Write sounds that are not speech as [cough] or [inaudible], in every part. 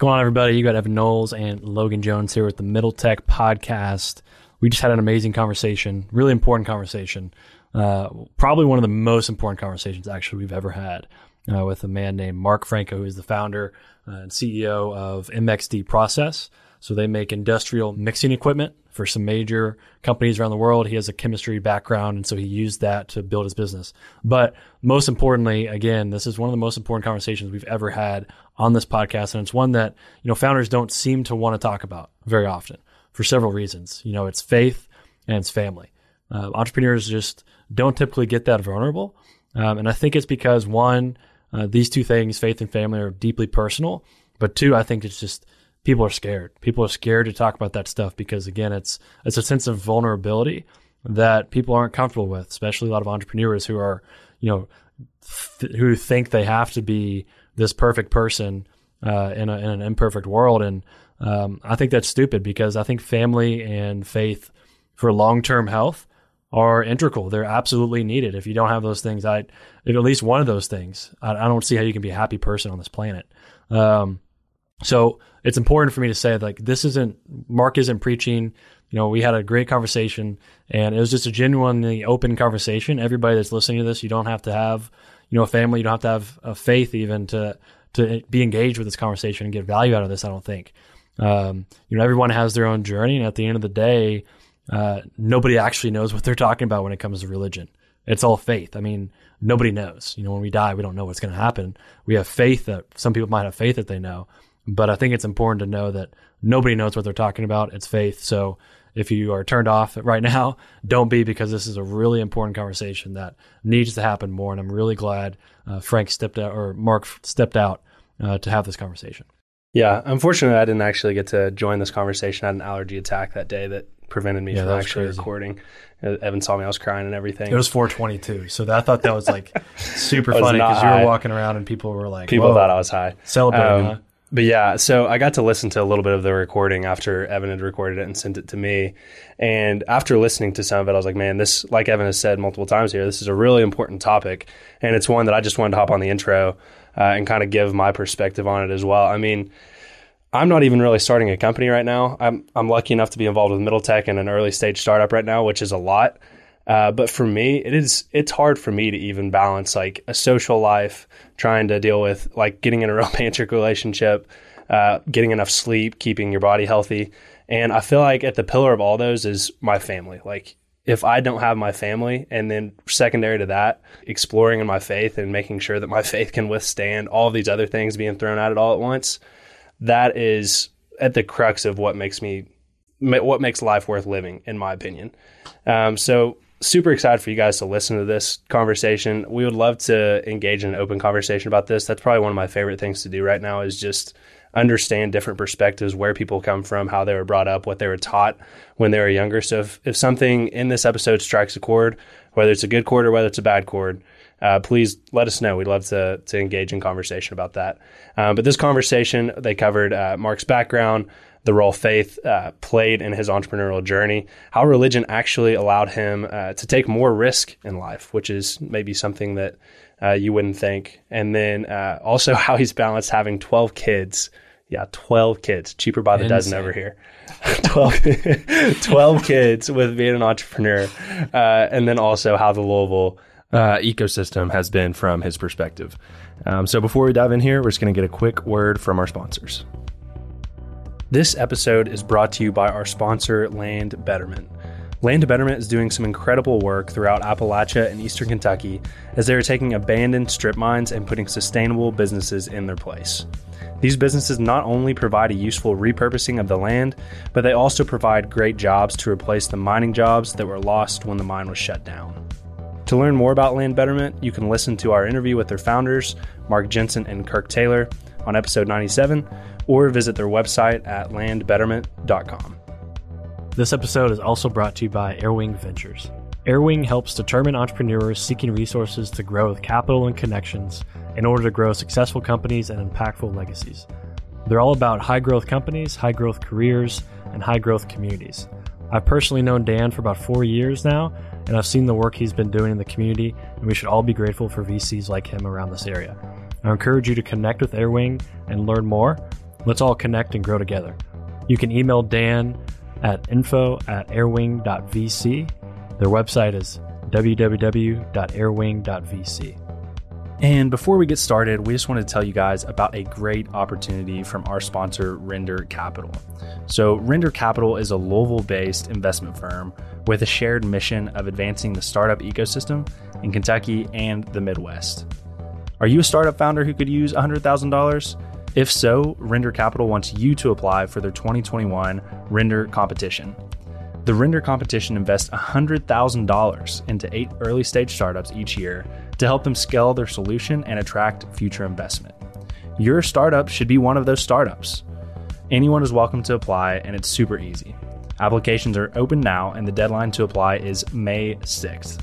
What's going on, everybody? You got Evan Knowles and Logan Jones here with the Middle Tech Podcast. We just had an amazing conversation, really important conversation. Uh, probably one of the most important conversations actually we've ever had uh, with a man named Mark Franco, who is the founder uh, and CEO of MXD Process. So they make industrial mixing equipment for some major companies around the world. He has a chemistry background, and so he used that to build his business. But most importantly, again, this is one of the most important conversations we've ever had on this podcast, and it's one that you know founders don't seem to want to talk about very often for several reasons. You know, it's faith and it's family. Uh, entrepreneurs just don't typically get that vulnerable, um, and I think it's because one, uh, these two things, faith and family, are deeply personal. But two, I think it's just people are scared. People are scared to talk about that stuff because again, it's it's a sense of vulnerability that people aren't comfortable with, especially a lot of entrepreneurs who are, you know, th- who think they have to be this perfect person uh, in, a, in an imperfect world. And um, I think that's stupid because I think family and faith for long term health are integral. They're absolutely needed. If you don't have those things, I at least one of those things, I, I, don't see how you can be a happy person on this planet. Um, so it's important for me to say like this isn't Mark isn't preaching. You know, we had a great conversation and it was just a genuinely open conversation. Everybody that's listening to this, you don't have to have, you know, a family, you don't have to have a faith even to to be engaged with this conversation and get value out of this, I don't think. Um, you know, everyone has their own journey and at the end of the day, uh, nobody actually knows what they're talking about when it comes to religion. It's all faith. I mean, nobody knows. You know, when we die, we don't know what's going to happen. We have faith that some people might have faith that they know, but I think it's important to know that nobody knows what they're talking about. It's faith. So if you are turned off right now, [laughs] don't be because this is a really important conversation that needs to happen more. And I'm really glad uh, Frank stepped out or Mark stepped out uh, to have this conversation. Yeah, unfortunately, I didn't actually get to join this conversation. I had an allergy attack that day that prevented me yeah, from actually crazy. recording. Evan saw me; I was crying and everything. It was 422, so I thought that was like [laughs] super funny because you were walking around and people were like, "People thought I was high." Celebrating, um, huh? But yeah, so I got to listen to a little bit of the recording after Evan had recorded it and sent it to me. And after listening to some of it, I was like, man, this, like Evan has said multiple times here, this is a really important topic. And it's one that I just wanted to hop on the intro uh, and kind of give my perspective on it as well. I mean, I'm not even really starting a company right now. I'm, I'm lucky enough to be involved with Middle Tech and an early stage startup right now, which is a lot. Uh, but for me, it is it's hard for me to even balance like a social life, trying to deal with like getting in a [laughs] romantic relationship, uh, getting enough sleep, keeping your body healthy, and I feel like at the pillar of all those is my family. Like if I don't have my family, and then secondary to that, exploring in my faith and making sure that my [laughs] faith can withstand all these other things being thrown at it all at once, that is at the crux of what makes me what makes life worth living, in my opinion. Um, so super excited for you guys to listen to this conversation. We would love to engage in an open conversation about this. That's probably one of my favorite things to do right now is just understand different perspectives, where people come from, how they were brought up, what they were taught when they were younger. So if, if something in this episode strikes a chord, whether it's a good chord or whether it's a bad chord, uh, please let us know. We'd love to, to engage in conversation about that. Um, but this conversation, they covered uh, Mark's background, the role faith uh, played in his entrepreneurial journey, how religion actually allowed him uh, to take more risk in life, which is maybe something that uh, you wouldn't think. And then uh, also [laughs] how he's balanced having 12 kids. Yeah, 12 kids, cheaper by the Insane. dozen over here. [laughs] 12, [laughs] 12 kids with being an entrepreneur. Uh, and then also how the Louisville uh, ecosystem has been from his perspective. Um, so before we dive in here, we're just going to get a quick word from our sponsors. This episode is brought to you by our sponsor, Land Betterment. Land Betterment is doing some incredible work throughout Appalachia and eastern Kentucky as they are taking abandoned strip mines and putting sustainable businesses in their place. These businesses not only provide a useful repurposing of the land, but they also provide great jobs to replace the mining jobs that were lost when the mine was shut down. To learn more about Land Betterment, you can listen to our interview with their founders, Mark Jensen and Kirk Taylor, on episode 97, or visit their website at landbetterment.com. This episode is also brought to you by Airwing Ventures. Airwing helps determined entrepreneurs seeking resources to grow with capital and connections in order to grow successful companies and impactful legacies. They're all about high growth companies, high growth careers, and high growth communities. I've personally known Dan for about four years now, and I've seen the work he's been doing in the community, and we should all be grateful for VCs like him around this area. I encourage you to connect with Airwing and learn more. Let's all connect and grow together. You can email Dan at info at airwing.vc. Their website is www.airwing.vc. And before we get started, we just want to tell you guys about a great opportunity from our sponsor, Render Capital. So, Render Capital is a Louisville based investment firm with a shared mission of advancing the startup ecosystem in Kentucky and the Midwest. Are you a startup founder who could use $100,000? If so, Render Capital wants you to apply for their 2021 Render competition. The Render competition invests $100,000 into eight early stage startups each year to help them scale their solution and attract future investment. Your startup should be one of those startups. Anyone is welcome to apply, and it's super easy. Applications are open now, and the deadline to apply is May 6th.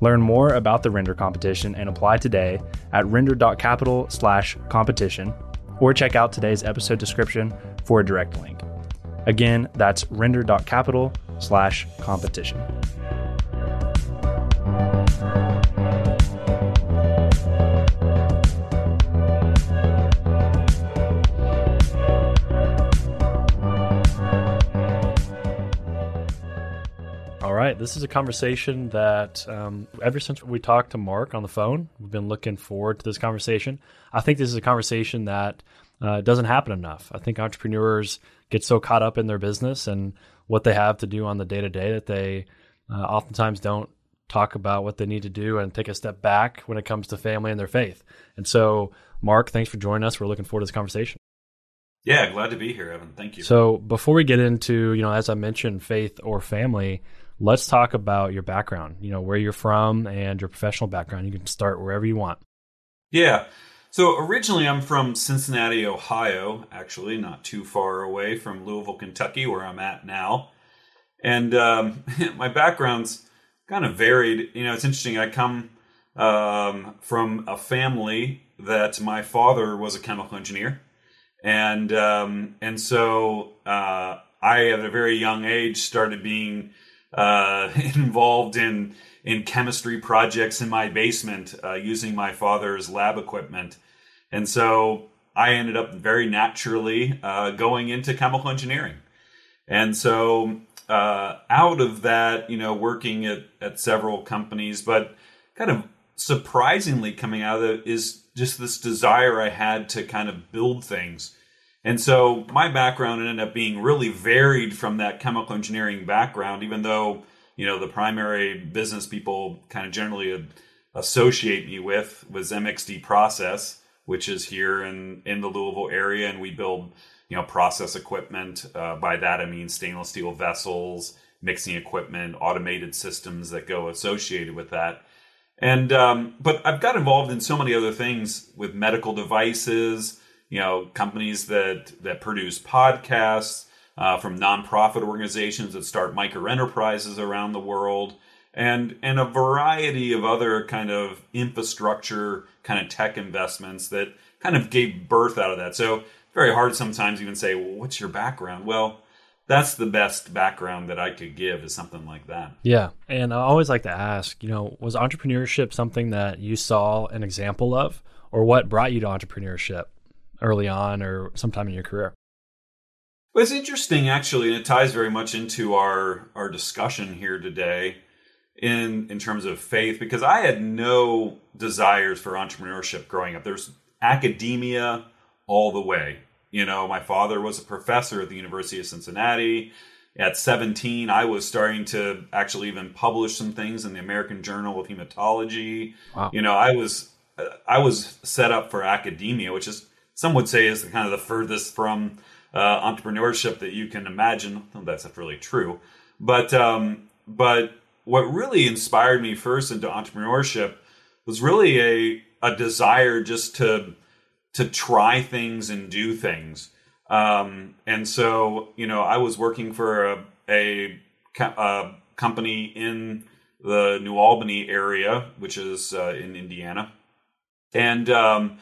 Learn more about the Render competition and apply today at render.capital/competition or check out today's episode description for a direct link. Again, that's render.capital slash competition. Right, this is a conversation that um, ever since we talked to Mark on the phone, we've been looking forward to this conversation. I think this is a conversation that uh, doesn't happen enough. I think entrepreneurs get so caught up in their business and what they have to do on the day to day that they uh, oftentimes don't talk about what they need to do and take a step back when it comes to family and their faith. And so, Mark, thanks for joining us. We're looking forward to this conversation. Yeah, glad to be here, Evan. Thank you. So, before we get into, you know, as I mentioned, faith or family, let's talk about your background, you know, where you're from and your professional background. You can start wherever you want. Yeah. So originally I'm from Cincinnati, Ohio, actually, not too far away from Louisville, Kentucky, where I'm at now. And um, [laughs] my background's kind of varied. You know, it's interesting. I come um, from a family that my father was a chemical engineer. And um, and so uh, I, at a very young age, started being uh, [laughs] involved in in chemistry projects in my basement uh, using my father's lab equipment, and so I ended up very naturally uh, going into chemical engineering, and so uh, out of that, you know, working at at several companies, but kind of surprisingly coming out of it is just this desire I had to kind of build things. And so my background ended up being really varied from that chemical engineering background, even though, you know, the primary business people kind of generally associate me with was MXD Process, which is here in, in the Louisville area. And we build, you know, process equipment. Uh, by that, I mean stainless steel vessels, mixing equipment, automated systems that go associated with that. And, um, but I've got involved in so many other things with medical devices, you know companies that that produce podcasts uh, from nonprofit organizations that start micro enterprises around the world and and a variety of other kind of infrastructure kind of tech investments that kind of gave birth out of that so very hard sometimes even say well what's your background well that's the best background that I could give is something like that. Yeah. And I always like to ask, you know, was entrepreneurship something that you saw an example of or what brought you to entrepreneurship? Early on or sometime in your career? Well, it's interesting actually, and it ties very much into our our discussion here today in in terms of faith because I had no desires for entrepreneurship growing up. There's academia all the way. You know, my father was a professor at the University of Cincinnati at 17, I was starting to actually even publish some things in the American Journal of Hematology. Wow. You know, I was I was set up for academia, which is some would say is kind of the furthest from uh, entrepreneurship that you can imagine. Well, that's not really true, but um, but what really inspired me first into entrepreneurship was really a a desire just to to try things and do things. Um, and so, you know, I was working for a, a, a company in the New Albany area, which is uh, in Indiana, and um,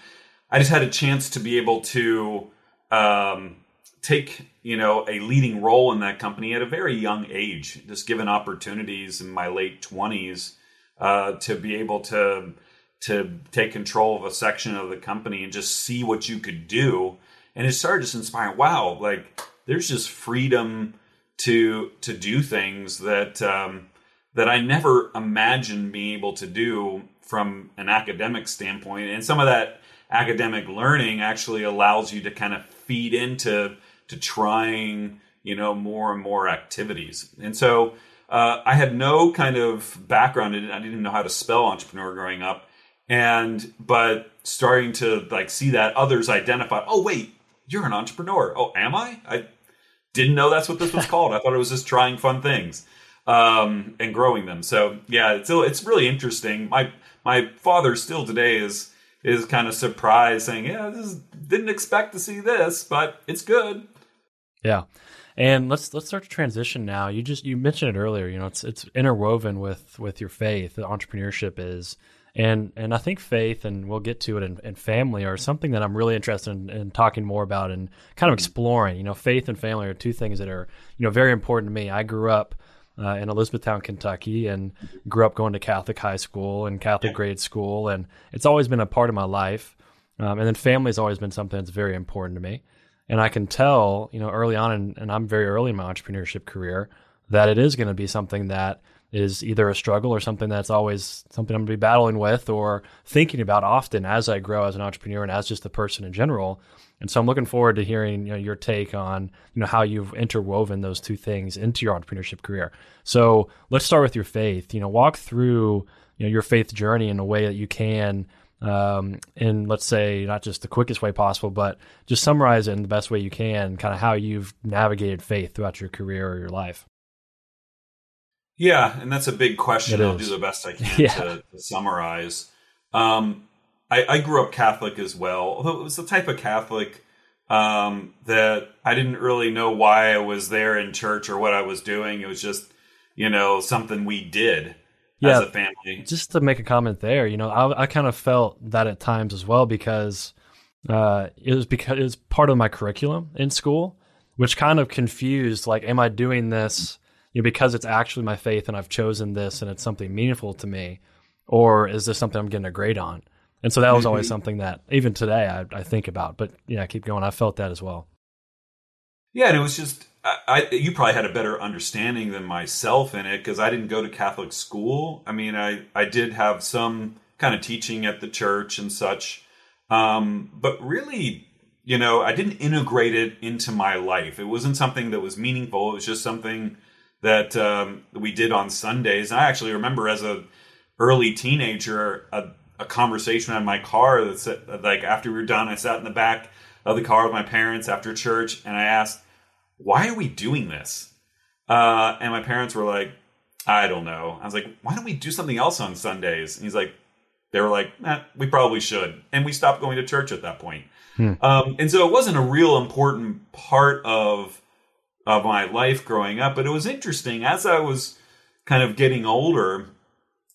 I just had a chance to be able to um, take you know a leading role in that company at a very young age, just given opportunities in my late twenties uh, to be able to to take control of a section of the company and just see what you could do. And it started just inspiring. Wow, like there's just freedom to to do things that um, that I never imagined being able to do from an academic standpoint. And some of that academic learning actually allows you to kind of feed into to trying you know more and more activities. And so uh, I had no kind of background in it. I didn't know how to spell entrepreneur growing up. And but starting to like see that others identify oh wait you're an entrepreneur. Oh am i? I didn't know that's what this was called. I thought it was just trying fun things um, and growing them. So yeah it's it's really interesting. My my father still today is is kind of surprised saying yeah this is, didn't expect to see this but it's good. Yeah. And let's let's start to transition now. You just you mentioned it earlier you know it's it's interwoven with with your faith entrepreneurship is. And and I think faith, and we'll get to it, in, in family are something that I'm really interested in, in, talking more about and kind of mm-hmm. exploring. You know, faith and family are two things that are you know very important to me. I grew up uh, in Elizabethtown, Kentucky, and grew up going to Catholic high school and Catholic grade school, and it's always been a part of my life. Um, and then family has always been something that's very important to me. And I can tell, you know, early on, and, and I'm very early in my entrepreneurship career, that it is going to be something that is either a struggle or something that's always something I'm going to be battling with or thinking about often as I grow as an entrepreneur and as just a person in general. And so I'm looking forward to hearing you know, your take on you know how you've interwoven those two things into your entrepreneurship career. So let's start with your faith. You know, walk through you know your faith journey in a way that you can um, in let's say not just the quickest way possible, but just summarize it in the best way you can, kind of how you've navigated faith throughout your career or your life. Yeah, and that's a big question. It I'll is. do the best I can [laughs] Yeah. to, to summarize. Um, I, I grew up Catholic as well, although it was the type of Catholic um, that I didn't really know why I was there in church or what I was doing. It was just, you know, something we did Yeah. as a family. just to make a comment there, you know, I, I kind of felt that at times as well because uh, it was because it was part of my curriculum in school, which kind of confused like, am I doing this you know, because it's actually my faith and I've chosen this and it's something meaningful to me, or is this something I'm getting a grade on? And so that was always something that even today I, I think about. But yeah, I keep going. I felt that as well. Yeah, and it was just I, I you probably had a better understanding than myself in it because I didn't go to Catholic school. I mean, I I did have some kind of teaching at the church and such, um, but really, you know, I didn't integrate it into my life. It wasn't something that was meaningful. It was just something that um, we did on Sundays. I actually remember as a early teenager a, a conversation in my car that said, like after we were done, I sat in the back of the car with my parents after church, and I asked, "Why are we doing this?" Uh, and my parents were like, "I don't know." I was like, "Why don't we do something else on Sundays?" And he's like, "They were like, eh, we probably should," and we stopped going to church at that point. Um, and so it wasn't a real important part of of my life growing up. But it was interesting as I was kind of getting older,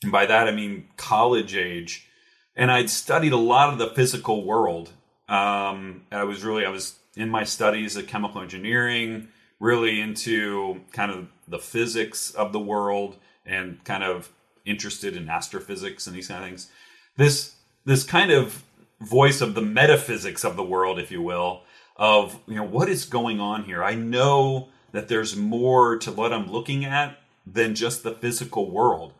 and by that I mean college age, and I'd studied a lot of the physical world. Um, I was really I was in my studies of chemical engineering, really into kind of the physics of the world, and kind of interested in astrophysics and these kind of things. This this kind of voice of the metaphysics of the world, if you will, of you know what is going on here. I know that there's more to what I'm looking at than just the physical world.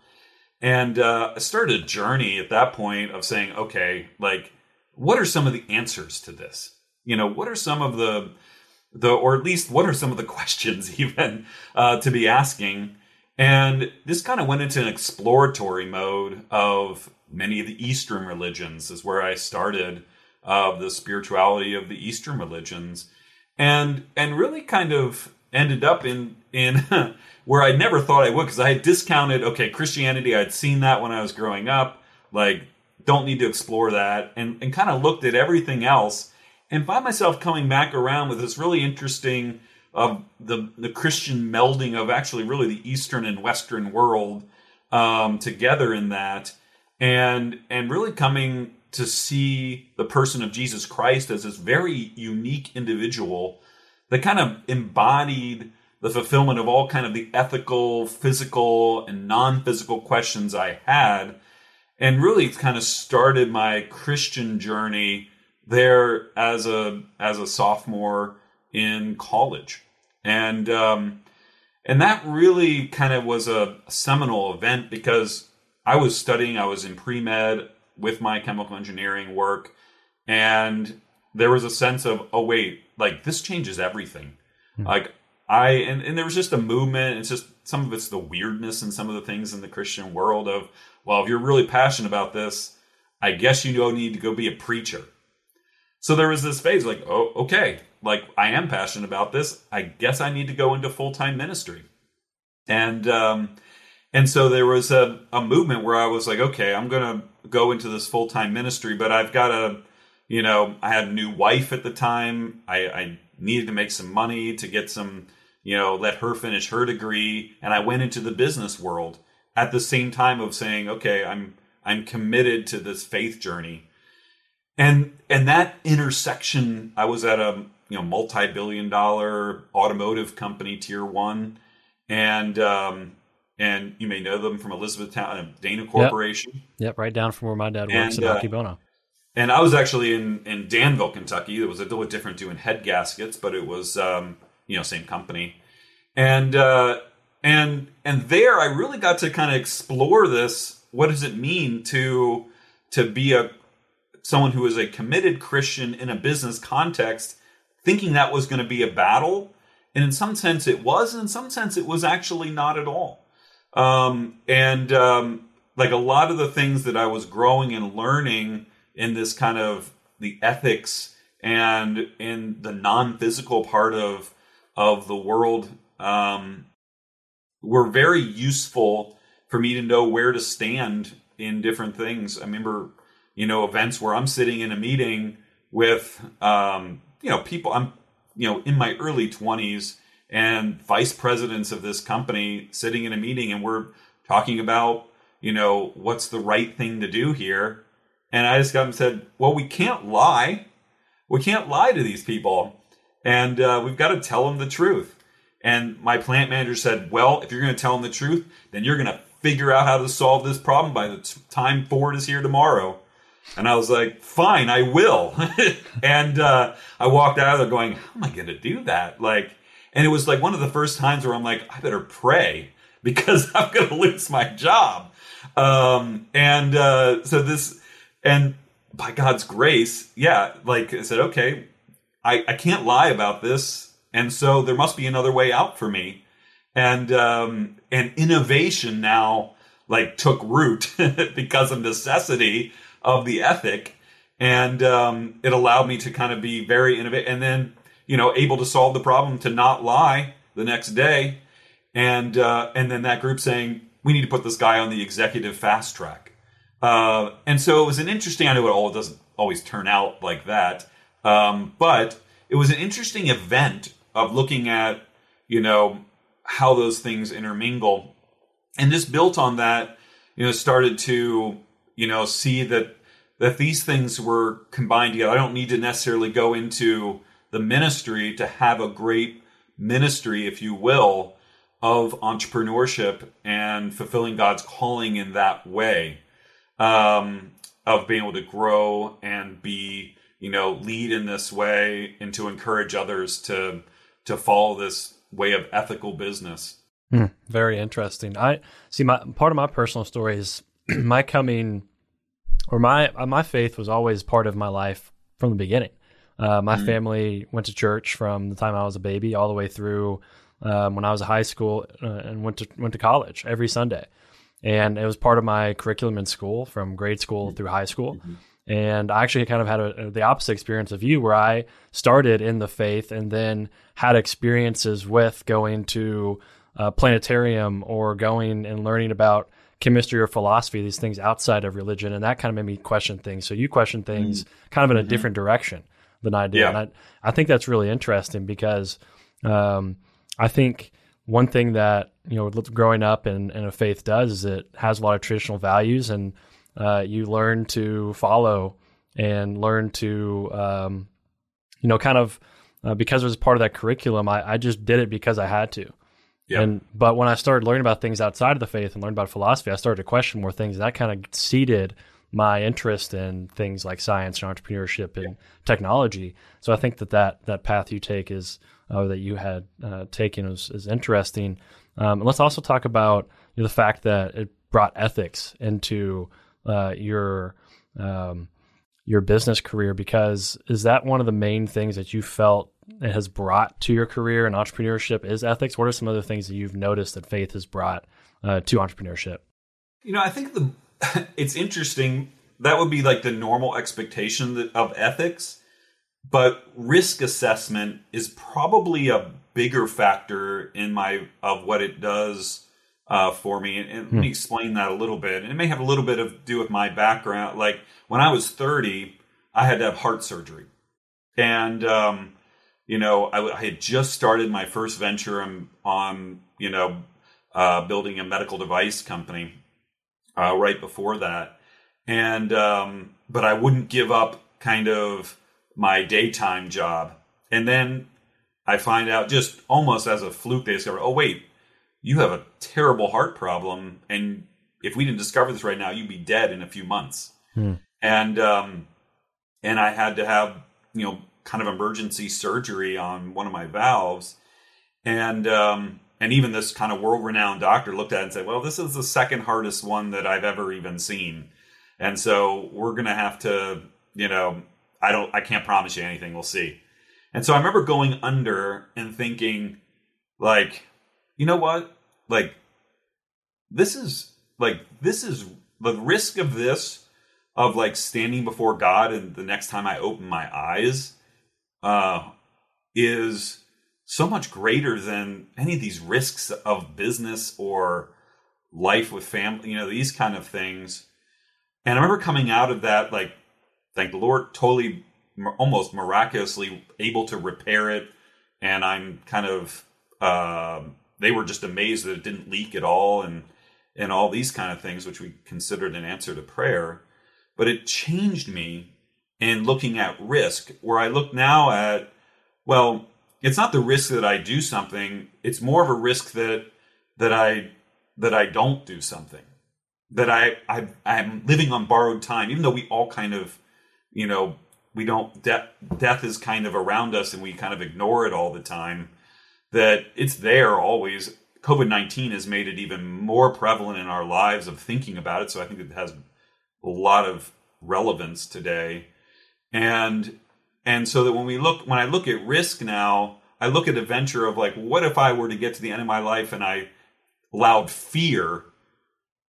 And uh, I started a journey at that point of saying, okay, like, what are some of the answers to this? You know, what are some of the the or at least what are some of the [laughs] questions even uh, to be asking and this kind of went into an exploratory mode of many of the eastern religions is where i started of the spirituality of the eastern religions and and really kind of ended up in in [laughs] where i never thought i would because i had discounted okay christianity i'd seen that when i was growing up like don't need to explore that and and kind of looked at everything else and find myself coming back around with this really interesting of uh, the the Christian melding of actually really the Eastern and Western world um, together in that, and and really coming to see the person of Jesus Christ as this very unique individual that kind of embodied the fulfillment of all kind of the ethical, physical, and non-physical questions I had, and really kind of started my Christian journey there as a as a sophomore in college, and um, and that really kind of was a seminal event because I was studying. I was in pre med with my chemical engineering work, and there was a sense of oh wait, like this changes everything. Hmm. Like I and, and there was just a movement. It's just some of it's the weirdness and some of the things in the Christian world of well, if you're really passionate about this, I guess you don't need to go be a preacher. So there was this phase like, oh, okay, like I am passionate about this. I guess I need to go into full time ministry. And um, and so there was a, a movement where I was like, okay, I'm gonna go into this full time ministry, but I've got to, you know, I had a new wife at the time. I, I needed to make some money to get some, you know, let her finish her degree, and I went into the business world at the same time of saying, okay, I'm I'm committed to this faith journey. And and that intersection i was at a you know multi-billion dollar automotive company tier one. And um and you may know them from elizabethtown uh, dana corporation yep. yep right down from where my dad works and, at uh, and i was actually in in danville kentucky it was a little different doing head gaskets but it was um you know same company and uh and and there i really got to kind of explore this what does it mean to to be a someone who is a committed Christian in a business context thinking that was going to be a battle. And in some sense it was, and in some sense it was actually not at all. Um, and um, like a lot of the things that I was growing and learning in this kind of the ethics and in the non-physical part of of the world um, were very useful for me to know where to stand in different things. I remember you know, events where I'm sitting in a meeting with, um, you know, people I'm, you know, in my early 20s and vice presidents of this company sitting in a meeting and we're talking about, you know, what's the right thing to do here. And I just got and said, well, we can't lie. We can't lie to these people. And uh, we've got to tell them the truth. And my plant manager said, well, if you're going to tell them the truth, then you're going to figure out how to solve this problem by the time Ford is here tomorrow. And I was like, fine, I will. [laughs] and uh, I walked out of there going, how am I going to do that? Like, and it was like one of the first times where I'm like, I better pray [laughs] because I'm going to lose my job. Um, and uh, so this, and by God's grace, yeah, like I said, okay, I, I can't lie about this. And so there must be another way out for me. And, um, and innovation now like took root [laughs] because of necessity of the ethic, and um, it allowed me to kind of be very innovative, and then you know able to solve the problem to not lie the next day, and uh, and then that group saying we need to put this guy on the executive fast track, uh, and so it was an interesting. I know it all doesn't always turn out like that, um, but it was an interesting event of looking at you know how those things intermingle and this built on that you know started to you know, see that that these things were combined together. I don't need to necessarily go into the ministry to have a great ministry, if you will, of entrepreneurship and fulfilling God's calling in that way, um, of being able to grow and be, you know, lead in this way and to encourage others to to follow this way of ethical business. Hmm, very interesting. I see. My part of my personal story is [clears throat] my coming or my my faith was always part of my life from the beginning. Uh, my mm-hmm. family went to church from the time I was a baby all the way through um, when I was in high school uh, and went to went to college every Sunday, and it was part of my curriculum in school from grade school mm-hmm. through high school. Mm-hmm. And I actually kind of had a, the opposite experience of you, where I started in the faith and then had experiences with going to a planetarium or going and learning about chemistry or philosophy, these things outside of religion, and that kind of made me question things. So you question things mm-hmm. kind of in a mm-hmm. different direction than I did. Yeah. And I, I think that's really interesting because um, I think one thing that you know growing up in, in a faith does is it has a lot of traditional values, and uh, you learn to follow and learn to um, you know kind of uh, because it was part of that curriculum. I, I just did it because I had to. Yep. And but when I started learning about things outside of the faith and learned about philosophy, I started to question more things, and that kind of seeded my interest in things like science and entrepreneurship and technology. So I think that that, that path you take is uh, that you had uh, taken is, is interesting. Um, and let's also talk about you know, the fact that it brought ethics into uh, your um, your business career because is that one of the main things that you felt it has brought to your career and entrepreneurship is ethics? What are some other things that you've noticed that faith has brought uh, to entrepreneurship? You know, I think the [laughs] it's interesting. That would be like the normal expectation of ethics, but risk assessment is probably a bigger factor in my of what it does uh, for me. And, and hmm. let me explain that a little bit. And it may have a little bit of do with my background. Like when I was 30, I had to have heart surgery, and um, you know, I, I, had just started my first venture on, on you know, uh, building a medical device company uh, right before that, and um, but I wouldn't give up kind of my daytime job, and then I find out just almost as a fluke they discover, oh wait, you have a terrible heart problem, and if we didn't discover this right now, you'd be dead in a few months. Hmm. And um, and I had to have you know kind of emergency surgery on one of my valves, and um, and even this kind of world renowned doctor looked at it and said, well, this is the second hardest one that I've ever even seen. And so we're going to have to, you know, I don't, I can't promise you anything. We'll see. And so I remember going under and thinking, like, you know what? Like, this is, like, this is the risk of this, of like standing before God and the next time I open my eyes, uh, is so much greater than any of these risks of business or life with family, you know, these kind of things. And I remember coming out of that, like, thank the Lord, totally almost miraculously able to repair it. And I'm kind of, uh, they were just amazed that it didn't leak at all and, and all these kind of things, which we considered an answer to prayer. But it changed me in looking at risk, where I look now at, well, it's not the risk that I do something. It's more of a risk that that I that I don't do something. That I, I I'm living on borrowed time, even though we all kind of, you know, we don't death death is kind of around us and we kind of ignore it all the time. That it's there always. COVID nineteen has made it even more prevalent in our lives of thinking about it. So I think it has a lot of relevance today. And and so that when we look, when I look at risk now, I look at a venture of like, what if I were to get to the end of my life and I allowed fear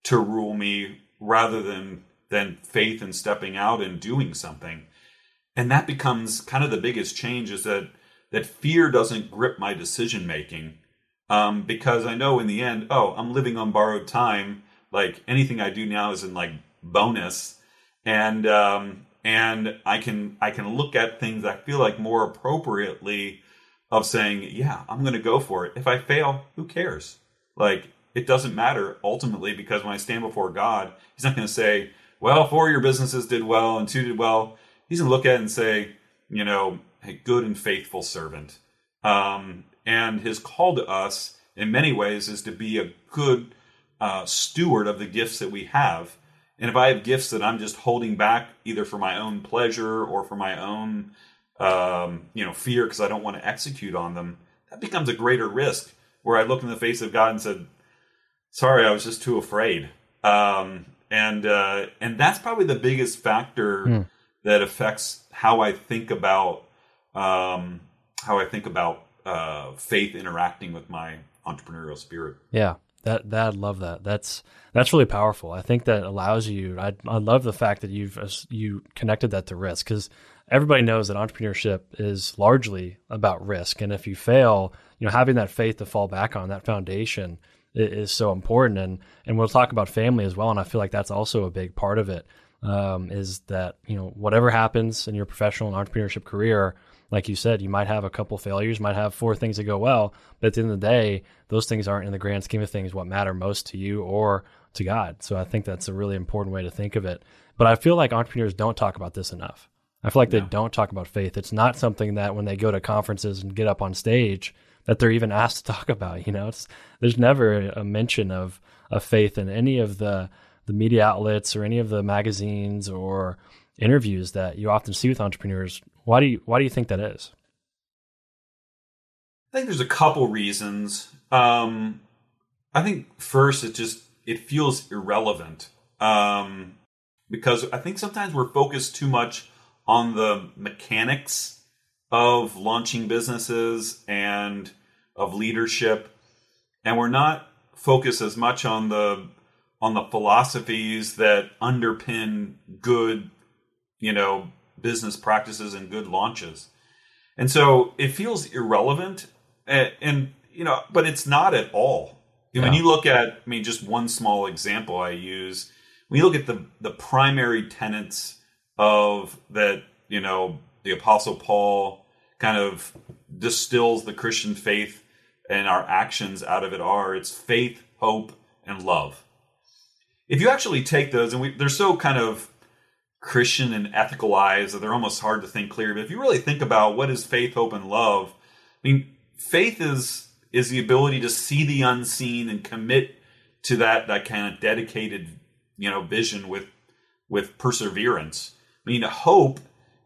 to rule me rather than than faith and stepping out and doing something. And that becomes kind of the biggest change is that that fear doesn't grip my decision making. Um, because I know in the end, oh, I'm living on borrowed time. Like anything I do now is in like bonus. And um, and I can I can look at things I feel like more appropriately of saying, yeah, I'm going to go for it. If I fail, who cares? Like it doesn't matter ultimately because when I stand before God, He's not going to say, well, four of your businesses did well and two did well. He's going to look at it and say, you know, hey, good and faithful servant. Um, and His call to us in many ways is to be a good uh, steward of the gifts that we have and if I have gifts that I'm just holding back either for my own pleasure or for my own, um, you know, fear because I don't want to execute on them, that becomes a greater risk. Where I look in the face of God and said, "Sorry, I was just too afraid." Um, and uh, and that's probably the biggest factor mm. that affects how I think about um, how I think about uh, faith interacting with my entrepreneurial spirit. Yeah, that that I love that. That's that's really powerful. I think that allows you. I I love the fact that you've you connected that to risk because everybody knows that entrepreneurship is largely about risk, and if you fail, you know having that faith to fall back on, that foundation is, so important. And and we'll talk about family as well, and I feel like that's also a big part of it. Um, is that you know whatever happens in your professional and entrepreneurship career like you said, you might have a couple failures, might have four things that go well, but at the end of the day, those things aren't in the grand scheme of things what matter most to you or to God. So I think that's a really important way to think of it. But I feel like entrepreneurs don't talk about this enough. I feel like they don't talk about faith. It's not something that when they go to conferences and get up on stage that they're even [laughs] asked to talk about. You know, it's there's never a mention of of faith in any of the the media outlets or any of the magazines or interviews that you often see with entrepreneurs. Why do you why do you think that is? I think there's a couple reasons. Um, I think first it just it feels irrelevant um, because I think sometimes we're focused too much on the mechanics of launching businesses and of leadership, and we're not focused as much on the on the philosophies that underpin good you know, business practices and good launches. And so it feels irrelevant and, and you know, but it's not at all. Yeah. When you look at, I mean, just one small example I use, when you look at the the primary tenets of that, you know, the Apostle Paul kind of distills the Christian faith and our actions out of it are it's faith, hope, and love. If you actually take those, and we, they're so kind of Christian and ethical eyes that they're almost hard to think clear. But if you really think about what is faith, hope, and love, I mean, faith is is the ability to see the unseen and commit to that that kind of dedicated, you know, vision with with perseverance. I mean, hope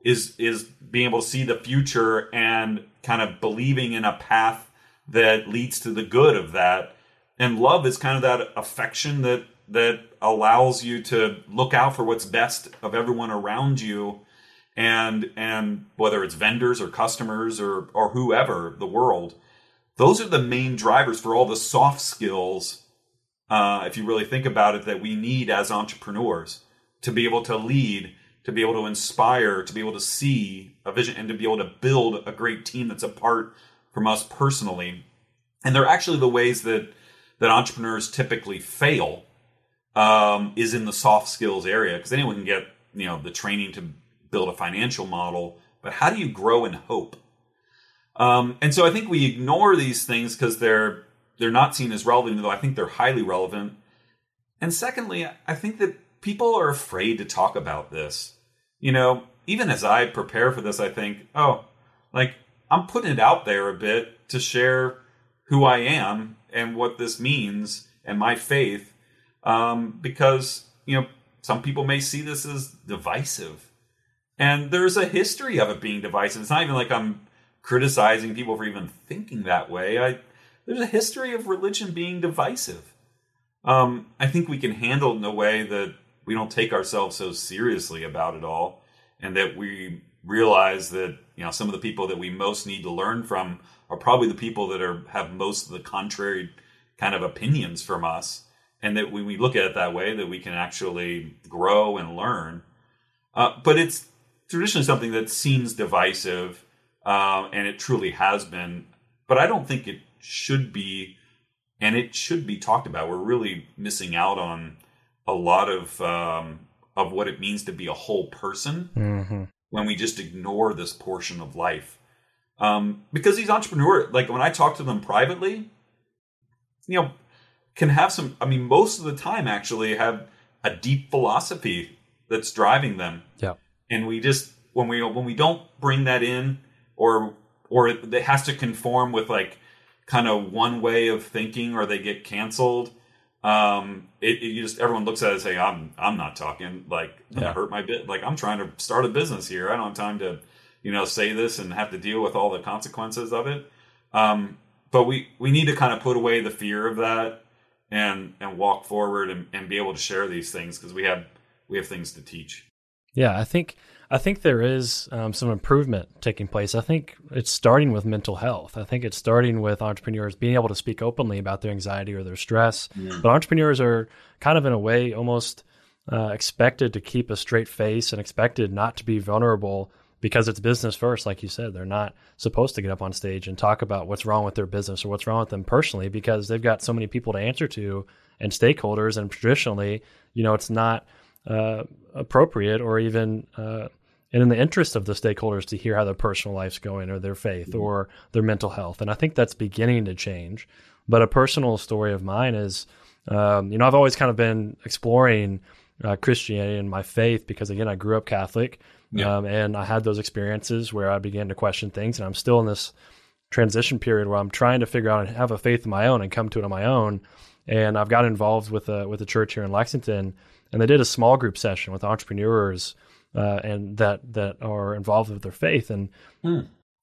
is is being able to see the future and kind of believing in a path that leads to the good of that. And love is kind of that affection that that allows you to look out for what's best of everyone around you. And and whether it's vendors or customers or or whoever the world those are the main drivers for all the soft skills uh, if you really think about it that we need as entrepreneurs to be able to lead to be able to inspire to be able to see a vision and to be able to build a great team that's apart from us personally. And they're actually the ways that that entrepreneurs typically fail um, is in the soft skills area because anyone can get you know the training to build a financial model, but how do you grow in hope? Um, and so I think we ignore these things because they're they're not seen as relevant, though I think they're highly relevant. And secondly, I think that people are afraid to talk about this. You know, even as I prepare for this, I think, oh, like I'm putting it out there a bit to share who I am and what this means and my faith um, because you know some people may see this as divisive, and there's a history of it being divisive. It's not even like I'm criticizing people for even thinking that way. I there's a history of religion being divisive. Um, I think we can handle it in a way that we don't take ourselves so seriously about it all, and that we realize that you know some of the people that we most need to learn from are probably the people that are have most of the contrary kind of opinions from us and that when we look at it that way, that we can actually grow and learn. Uh, but it's traditionally something that seems divisive, uh, and it truly has been. But I don't think it should be, and it should be talked about. We're really missing out on a lot of um, of what it means to be a whole person mm-hmm. when we just ignore this portion of life. Um, because these entrepreneurs, like when I talk to them privately, you know, can have some i mean most of the time actually have a deep philosophy that's driving them. Yeah. And we just when we when we don't bring that in or or it has to conform with like kind of one way of thinking or they get canceled um it, it you just everyone looks at it and say i'm i'm not talking. Like yeah. hurt my bit. Like i'm trying to start a business here. I don't have time to you know say this and have to deal with all the consequences of it. Um but we we need to kind of put away the fear of that and and walk forward and, and be able to share these things because we have we have things to teach yeah i think I think there is um, some improvement taking place. I think it's starting with mental health. I think it's starting with entrepreneurs being able to speak openly about their anxiety or their stress. Mm. But entrepreneurs are kind of, in a way, almost uh, expected to keep a straight face and expected not to be vulnerable because it's business first, like you said. They're not supposed to get up on stage and talk about what's wrong with their business or what's wrong with them personally because they've got so many people to answer to and stakeholders. And traditionally, you know, it's not uh, appropriate or even uh, and in the interest of the stakeholders to hear how their personal life's going or their faith mm-hmm. or their mental health. And I think that's beginning to change. But a personal story of mine is, um, you know, I've always kind of been exploring uh, Christianity and my faith because, again, I grew up Catholic. Yeah. Um, and I had those experiences where I began to question things. And I'm still in this transition period where I'm trying to figure out and have a faith of my own and come to it on my own. And I've got involved with a, with a church here in Lexington and they did a small group session with entrepreneurs uh, and that that are involved with their faith. And hmm.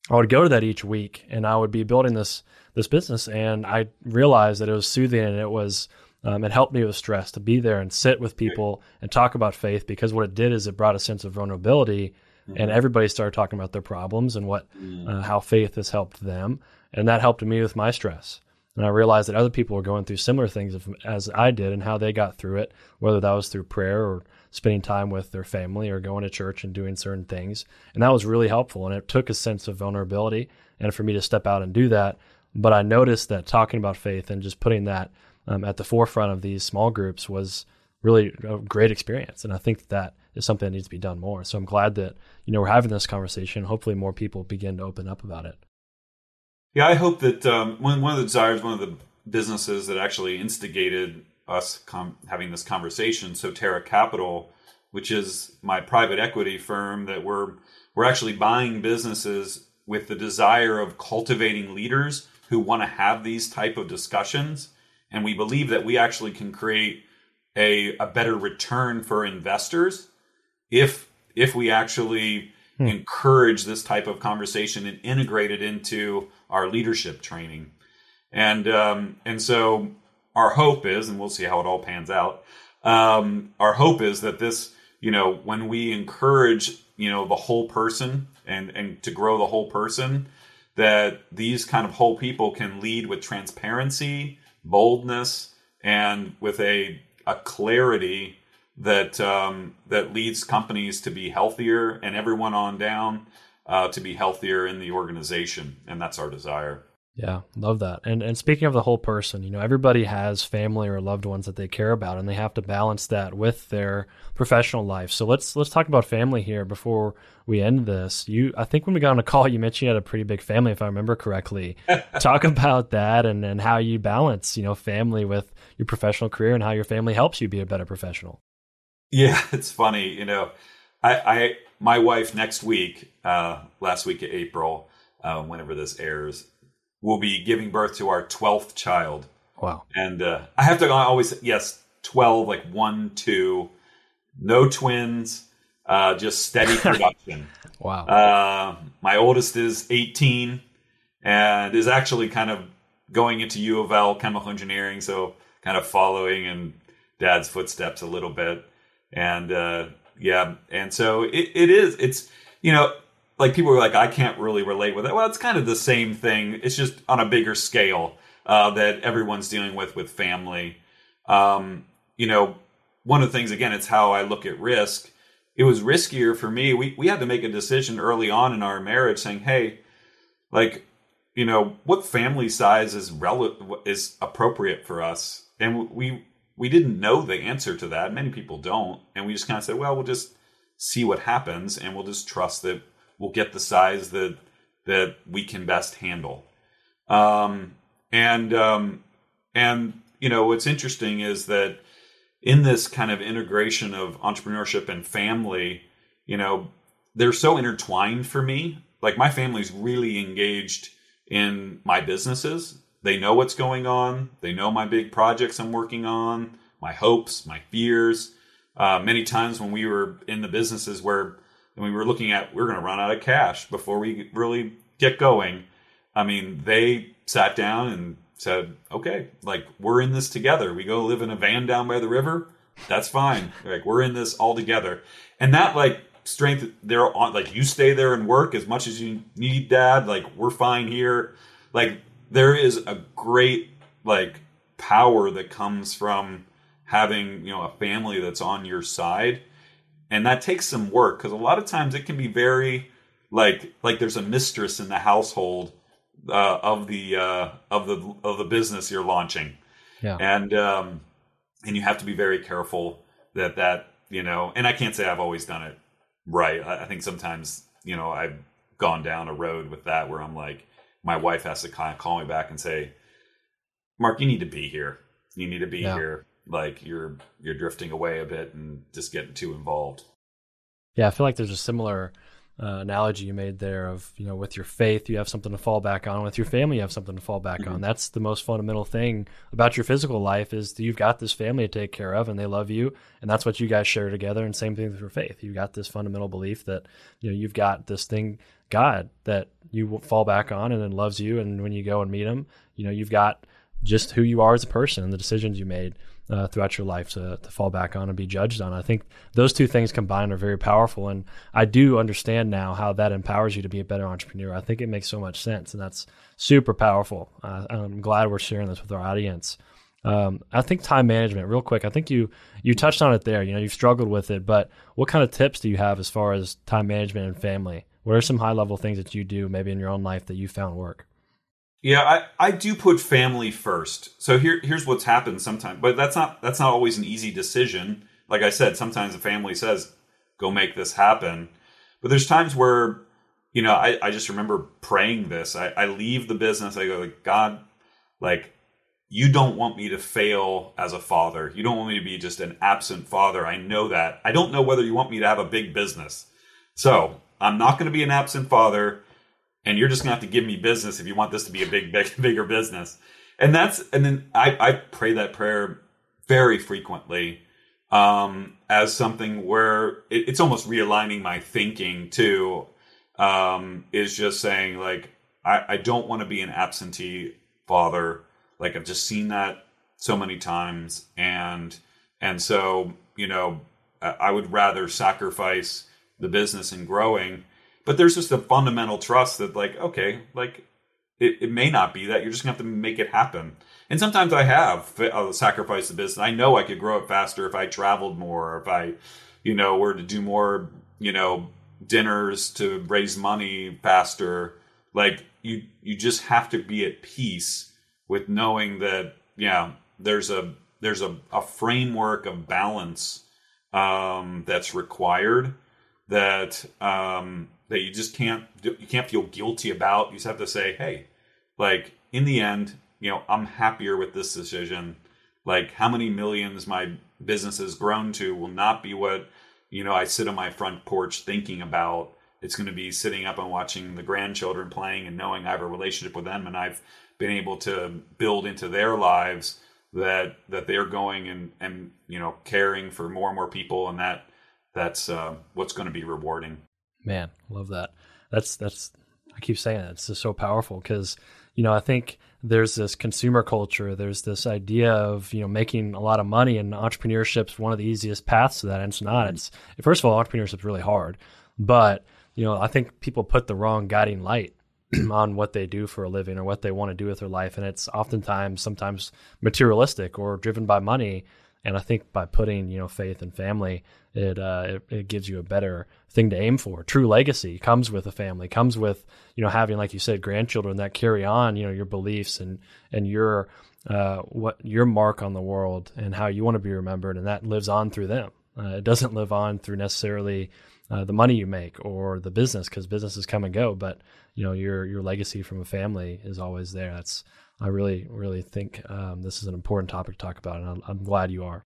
I would go to that each week, and I would be building this this business, and I realized that it was soothing and it was. Um, it helped me with stress to be there and sit with people and talk about faith because what it did is it brought a sense of vulnerability mm-hmm. and everybody started talking about their problems and what mm. uh, how faith has helped them and that helped me with my stress and I realized that other people were going through similar things as I did and how they got through it, whether that was through prayer or spending time with their family or going to church and doing certain things. And that was really helpful. And it took a sense of vulnerability and for me to step out and do that. But I noticed that talking about faith and just putting that um, at the forefront of these small groups was really a great experience. And I think that is something that needs to be done more. So I'm glad that, you know, we're having this conversation. Hopefully more people begin to open up about it. Yeah, I hope that um, one one of the desires, one of the businesses that actually instigated us com- having this conversation, Sotera Capital, which is my private equity firm, that we're we're actually buying businesses with the desire of cultivating leaders who want to have these type of discussions, and we believe that we actually can create a a better return for investors if if we actually hmm. encourage this type of conversation and integrate it into our leadership training. And um, and so our hope is, and we'll see how it all pans out. Um, our hope is that this, you know, when we encourage, you know, the whole person and and to grow the whole person, that these kind of whole people can lead with transparency, boldness, and with a a clarity that um, that leads companies to be healthier and everyone on down uh, to be healthier in the organization, and that's our desire. Yeah, love that. And and speaking of the whole person, you know, everybody has family or loved ones that they care about and they have to balance that with their professional life. So let's let's talk about family here before we end this. You I think when we got on a call you mentioned you had a pretty big family if I remember correctly. [laughs] talk about that and and how you balance, you know, family with your professional career and how your family helps you be a better professional. Yeah, [laughs] it's funny, you know. I, I my wife next week, uh, last week of April, uh, whenever this airs, will be giving birth to our twelfth child. Wow! And uh, I have to always yes, twelve, like one, two, no twins, uh, just steady [laughs] production. wow! Uh, my oldest is eighteen, and is actually kind of going into U of L chemical engineering, so kind of following in dad's footsteps a little bit and uh, yeah, and so it, it is. It's you know, like people are like, I can't really relate with it. Well, it's kind of the same thing. It's just on a bigger scale uh, that everyone's dealing with with family. Um, you know, one of the things again, it's how I look at risk. It was riskier for me. We we had to make a decision early on in our marriage, saying, "Hey, like, you know, what family size is rel- is appropriate for us?" And we we didn't know the answer to that. Many people don't. And we just kind of said, well, we'll just see what happens and we'll just trust that we'll get the size that that we can best handle. Um, and um, and you know what's interesting is that in this kind of integration of entrepreneurship and family, you know, they're so intertwined for me. Like my family's really engaged in my businesses they know what's going on. They know my big projects I'm working on, my hopes, my fears. Uh, many times when we were in the businesses where we were looking at, we are going to run out of cash before we really get going. I mean, they sat down and said, okay, like we're in this together. We go live in a van down by the river. That's fine. like we're in this all together. And that like strength they're on like you stay there and work as much as you need dad like we're fine here like there is a great like power that comes from having you know a family that's on your side and that takes some work because a lot of times it can be very like like there's a mistress in the household uh, of the uh, of the of the business you're launching Yeah. and um and you have to be very careful that that you know and i can't say i've always done it right i, I think sometimes you know i've gone down a road with that where i'm like my wife has to kind of call me back and say mark you need to be here you need to be Yeah. here like you're you're drifting away a bit and just getting too involved. Yeah, I feel like there's a similar uh, analogy you made there of you know with your faith you have something to fall back on. With your family you have something to fall back on. That's the most fundamental thing about your physical life is that you've got this family to take care of and they love you and that's what you guys share together and same thing with your faith. You've got this fundamental belief that you know you've got this thing god that you will fall back on and then loves you and when you go and meet him you know you've got just who you are as a person and the decisions you made uh, throughout your life to, to fall back on and be judged on. I think those two things combined are very powerful. And I do understand now how that empowers you to be a better entrepreneur. I think it makes so much sense. And that's super powerful. Uh, I'm glad we're sharing this with our audience. Um, I think time management, real quick. I think you you touched on it there. You know, you've struggled with it, but what kind of tips do you have as far as time management and family? What are some high level things that you do, maybe in your own life, that you found work? Yeah, I, I do put family first. So here here's what's happened sometimes, but that's not that's not always an easy decision. Like I said, sometimes the family says, "Go make this happen," but there's times where you know I, I just remember praying this. I, I leave the business. I go like God, like you don't want me to fail as a father. You don't want me to be just an absent father. I know that. I don't know whether you want me to have a big business. So I'm not going to be an absent father and you're just gonna have to give me business if you want this to be a big, [laughs] big bigger business. And that's and then I, I pray that prayer very frequently um, as something where it, it's almost realigning my thinking too. Um, is just saying like I, I don't want to be an absentee father. Like I've just seen that so many times, and and so you know I I would rather sacrifice the business and growing but there's just a fundamental trust that like okay like it, it may not be that. You're just gonna have to make it happen. And sometimes i have uh, sacrificed the business. I know i could grow it faster if i traveled more if i you know were to do more you know dinners to raise money faster. Like you you just have to be at peace with knowing that yeah there's a there's a, a framework of balance um, that's required that um, that you just can't you can't feel guilty about. You just have to say, hey, like in the end, you know, I'm happier with this decision. Like how many millions my business has grown to will not be what you know I sit on my front porch thinking about. It's going to be sitting up and watching the grandchildren playing and knowing I have a relationship with them and I've been able to build into their lives that that they're going and and you know caring for more and more people and that that's uh, what's going to be rewarding. Man, love that. That's that's I keep saying that. It's just so powerful because you know I think there's this consumer culture. There's this idea of you know making a lot of money, and entrepreneurship's one of the easiest paths to that. And it's not. It's first of all, entrepreneurship's really hard, but you know I think people put the wrong guiding light [clears throat] on what they do for a living or what they want to do with their life, and it's oftentimes sometimes materialistic or driven by money. And I think by putting you know faith and family, it, uh, it it gives you a better thing to aim for. True legacy comes with a family, comes with you know having like you said grandchildren that carry on you know your beliefs and and your uh, what your mark on the world and how you want to be remembered, and that lives on through them. Uh, it doesn't live on through necessarily uh, the money you make or the business because businesses come and go, but you know your your legacy from a family is always there. That's I really really think um, this is an important topic to talk about, and I'm, I'm glad you are.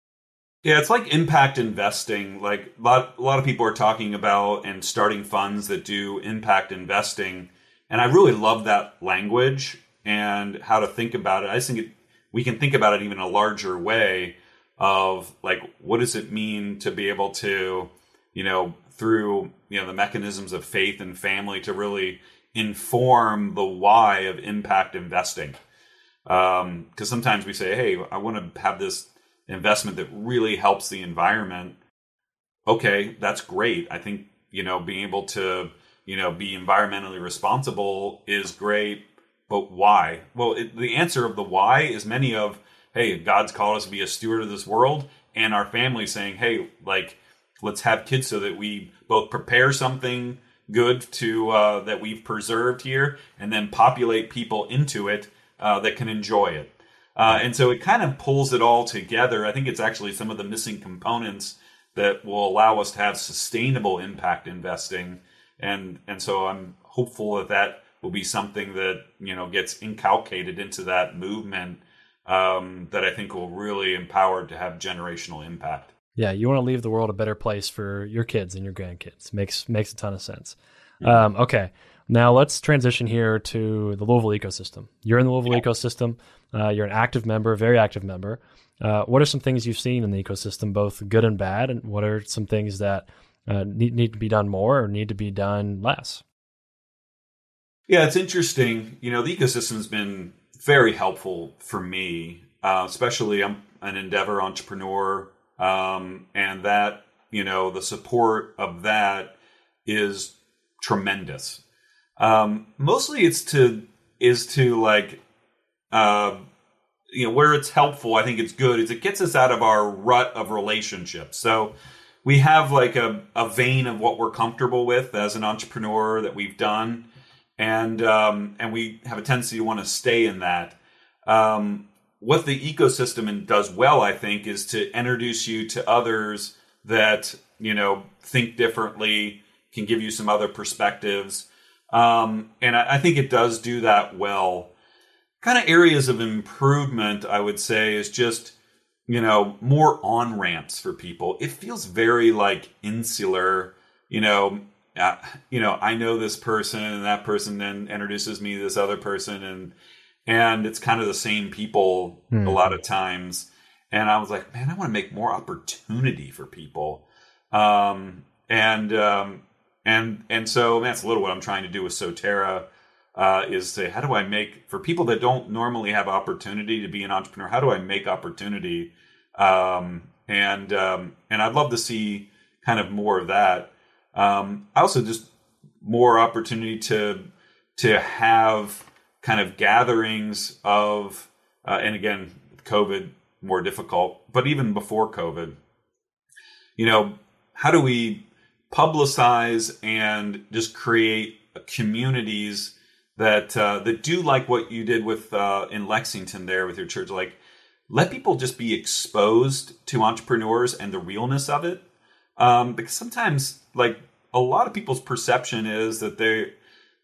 Yeah, it's like impact investing. Like a lot, a lot of people are talking about and starting funds that do impact investing, and I really love that language and how to think about it. I just think it, we can think about it even a larger way of like what does it mean to be able to, you know, through you know the mechanisms of faith and family to really inform the why of impact investing. Because um, sometimes we say, hey, I want to have this investment that really helps the environment. Okay, that's great. I think you know, being able to, you know, be environmentally responsible is great, but why? Well, it, the answer of the why is many of, hey, God's called us to be a steward of this world, and our family saying, hey, like, let's have kids so that we both prepare something good to uh, that we've preserved here, and then populate people into it uh, that can enjoy it. Uh, and so it kind of pulls it all together. I think it's actually some of the missing components that will allow us to have sustainable impact investing. And and so I'm hopeful that that will be something that you know gets inculcated into that movement um, that I think will really empower to have generational impact. Yeah, you want to leave the world a better place for your kids and your grandkids. Makes makes a ton of sense. Um, okay, now let's transition here to the Louisville ecosystem. You're in the Louisville yeah. ecosystem. Uh, you're an active member, very active member. Uh, what are some things you've seen in the ecosystem, both good and bad, and what are some things that uh, need, need to be done more or need to be done less? Yeah, it's interesting. You know, the ecosystem has been very helpful for me, uh, especially I'm an Endeavor entrepreneur, um, and that you know the support of that is tremendous. Um, mostly, it's to is to like uh, you know where it's helpful i think it's good is it gets us out of our rut of relationships. So we have like a, a vein of what we're comfortable with as an entrepreneur that we've done and um, and we have a tendency to want to stay in that. Um, what the ecosystem does well i think is to introduce you to others that you know think differently can give you some other perspectives um, and I, I think it does do that well kind of areas of improvement, I would say, is just, you know, more on ramps for people. It feels very like insular, you know. Uh, you know, I know this person, and that person then introduces me to this other person, and and it's kind of the same people a lot of times. And I was like, man, I want to make more opportunity for people. Um, and um, and and so that's a little what I'm trying to do with Sotera uh, is say, how do I make for people that don't normally have opportunity to be an entrepreneur? How do I make opportunity? Um, and um, and I'd love to see kind of more of that. Um, I also just more opportunity to to have kind of gatherings of, uh, and again, COVID more difficult, but even before COVID, you know, how do we publicize and just create communities that uh, that do like what you did with uh, in Lexington there with your church. Like, let people just be exposed to entrepreneurs and the realness of it, um, because sometimes like a lot of people's perception is that they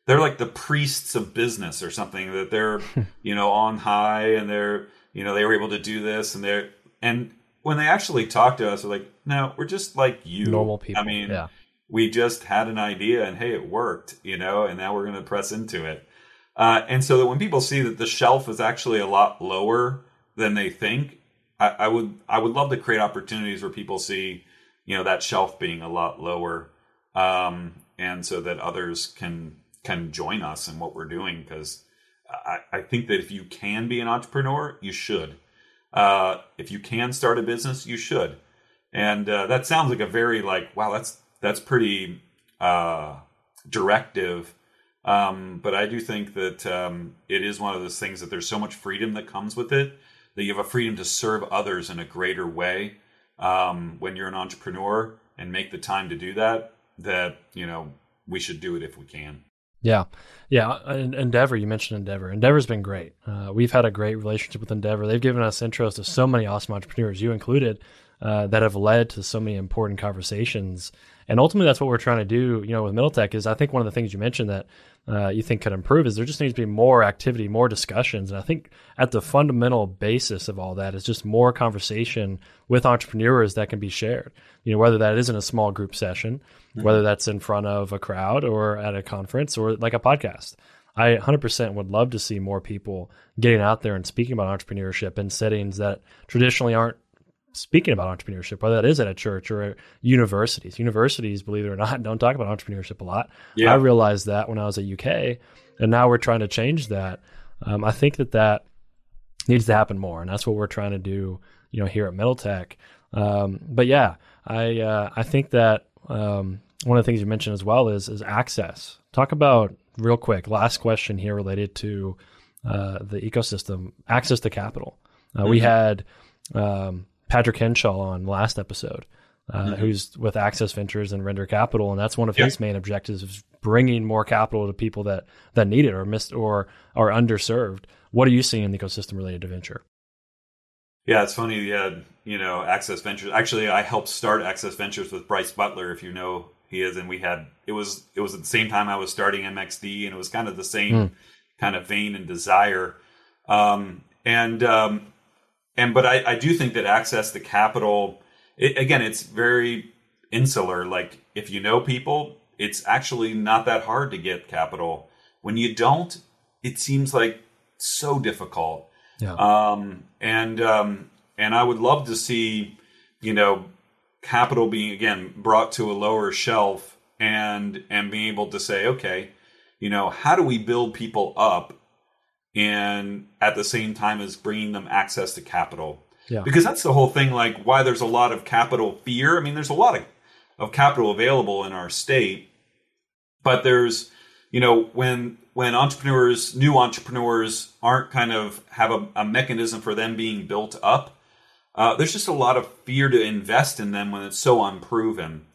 they're like the priests of business or something that they're [laughs] you know on high and they're you know they were able to do this and they're and when they actually talk to us, they're like, no, we're just like you, normal people. I mean, yeah we just had an idea and hey, it worked, you know, and now we're going to press into it. Uh, and so that when people see that the shelf is actually a lot lower than they think, I, I, would I would love to create opportunities where people see, you know, that shelf being a lot lower, um, and so that others can can join us in what we're doing. Because I, I think that if you can be an entrepreneur, you should. Uh, if you can start a business, you should. And uh, that sounds like a very like wow, that's that's pretty uh, directive. Um, but I do think that um, it is one of those things that there's so much freedom that comes with it that you have a freedom to serve others in a greater way um, when you're an entrepreneur and make the time to do that. That you know we should do it if we can. Yeah, yeah. Endeavor, you mentioned Endeavor. Endeavor's been great. Uh, we've had a great relationship with Endeavor. They've given us intros to so many awesome entrepreneurs, you included, uh, that have led to so many important conversations and ultimately, that's what we're trying to do. You know, with Middle Tech is I think one of the things you mentioned that uh, you think could improve is there just needs to be more activity, more discussions, and I think at the fundamental basis of all that is just more conversation with entrepreneurs that can be shared. You know, whether that is in a small group session, mm-hmm. whether that's in front of a crowd or at a conference or like a podcast. I 100% would love to see more people getting out there and speaking about entrepreneurship in settings that traditionally aren't speaking about entrepreneurship, whether that is at a church or at universities. Universities, believe it or not, [laughs] don't talk about entrepreneurship a lot. Yeah. I realized that when I was at UK, and now we're trying to change that. Um, I think that that needs to happen more, and that's what we're trying to do. You know, here at Middle Tech. Um, but yeah, I uh, I think that um, one of the things you mentioned as well is is access. Talk about real quick. Last question here related to uh, the ecosystem, access to capital. Uh, mm-hmm. We had um, Patrick Henshaw on last episode, uh, mm-hmm. who's with Access Ventures and Render Capital, and that's one of his main objectives is bringing more capital to people that that need it or missed or are underserved. What are you seeing in the ecosystem related to venture? Yeah, it's funny. Yeah, you know, Access Ventures. Actually, I helped start Access Ventures with Bryce Butler, if you know he is, and we had it was it was at the same time I was starting MXD, and it was kind of the same mm. kind of vein and desire. Um, and um, and but I, I do think that access to capital, it, again, it's very insular. Like if you know people, it's actually not that hard to get capital. When you don't, it seems like so difficult. Yeah. Um, and um, and I would love to see, you know, capital being again brought to a lower shelf and and being able to say, okay, you know, how do we build people up, and at the same time as bringing them access to capital. Yeah. Because that's the whole thing. Like why there's a lot of capital fear. I mean, there's a lot of of capital available in our state, but there's you know when when entrepreneurs, new entrepreneurs, aren't kind of have a, a mechanism for them being built up, uh, there's just a lot of fear to invest in them when it's so unproven.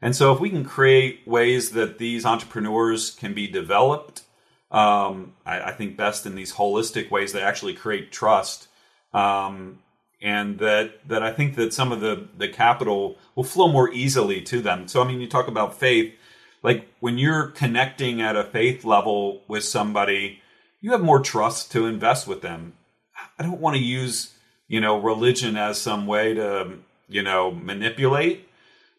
And so, if we can create ways that these entrepreneurs can be developed, um, I, I, think best in these holistic ways that actually create trust, um, and that that I think that some of the the capital will flow more easily to them. So, I mean, you talk about faith like when you're connecting at a faith level with somebody, you have more trust to invest with them. I don't want to use, you know, religion as some way to, you know, manipulate,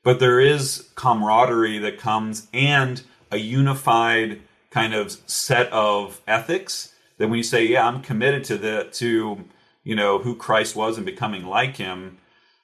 but there is camaraderie that comes and a unified kind of set of ethics that when you say, yeah, I'm committed to the to, you know, who Christ was and becoming like him,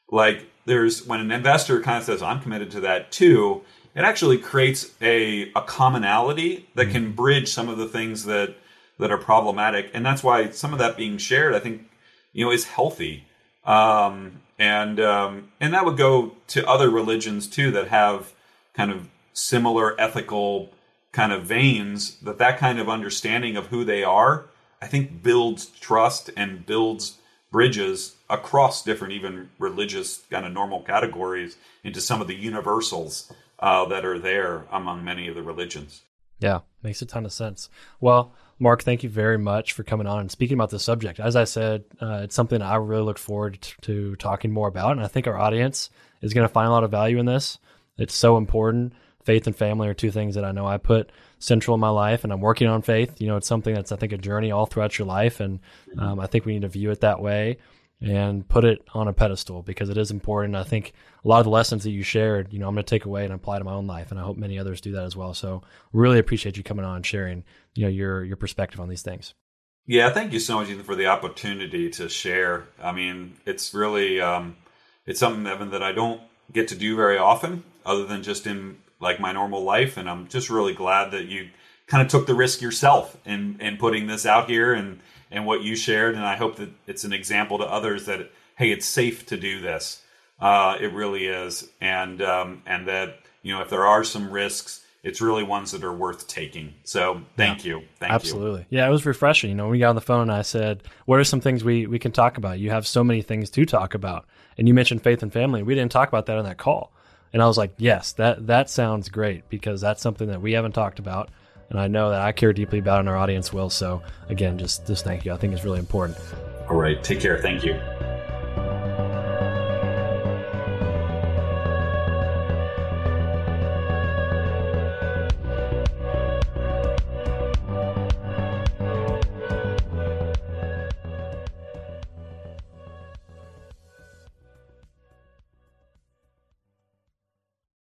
like there's when an investor kind of says, I'm committed to that too, it actually creates a, a commonality that can mm-hmm. bridge some of the things that that are problematic. And that's why some of that being shared i think you know is healthy. Um, and um, and that would go to other religions too that have kind of similar ethical kind of veins that that kind of understanding of who they are i think builds trust and builds bridges across different even religious kind of normal categories into some of the universals uh, that are there among many of the religions. Yeah, makes a ton of sense. Well, Mark, thank you very much for coming on and speaking about this subject. As I said, uh, it's something I really look forward to talking more about, and I think our audience is going to find a lot of value in this. It's so important. Faith and family are two things that I know I put central in my life, and I'm working on faith. You know, it's something that's I think a journey all throughout your life, and um, I think we need to view it that way and put it on a pedestal because it is important. I think a lot of the lessons that you shared, you know, I'm going to take away and apply to my own life, and I hope many others do that as well. So, really appreciate you coming on and sharing, you know, your your perspective on these things. Yeah, thank you so much Ethan, for the opportunity to share. I mean, it's really um, it's something, Evan, that I don't get to do very often, other than just in like my normal life, and I'm just really glad that you kind of took the risk yourself in in putting this out here and and what you shared. And I hope that it's an example to others that hey, it's safe to do this. Uh, it really is, and um, and that you know if there are some risks, it's really ones that are worth taking. So thank yeah, you, thank absolutely. you. Absolutely, yeah, it was refreshing. You know, when we got on the phone, I said, "What are some things we we can talk about?" You have so many things to talk about, and you mentioned faith and family. We didn't talk about that on that call, and I was like, "Yes, that that sounds great because that's something that we haven't talked about." And I know that I care deeply about and our audience will. So again, just just thank you. I think it's really important. All right. Take care. Thank you.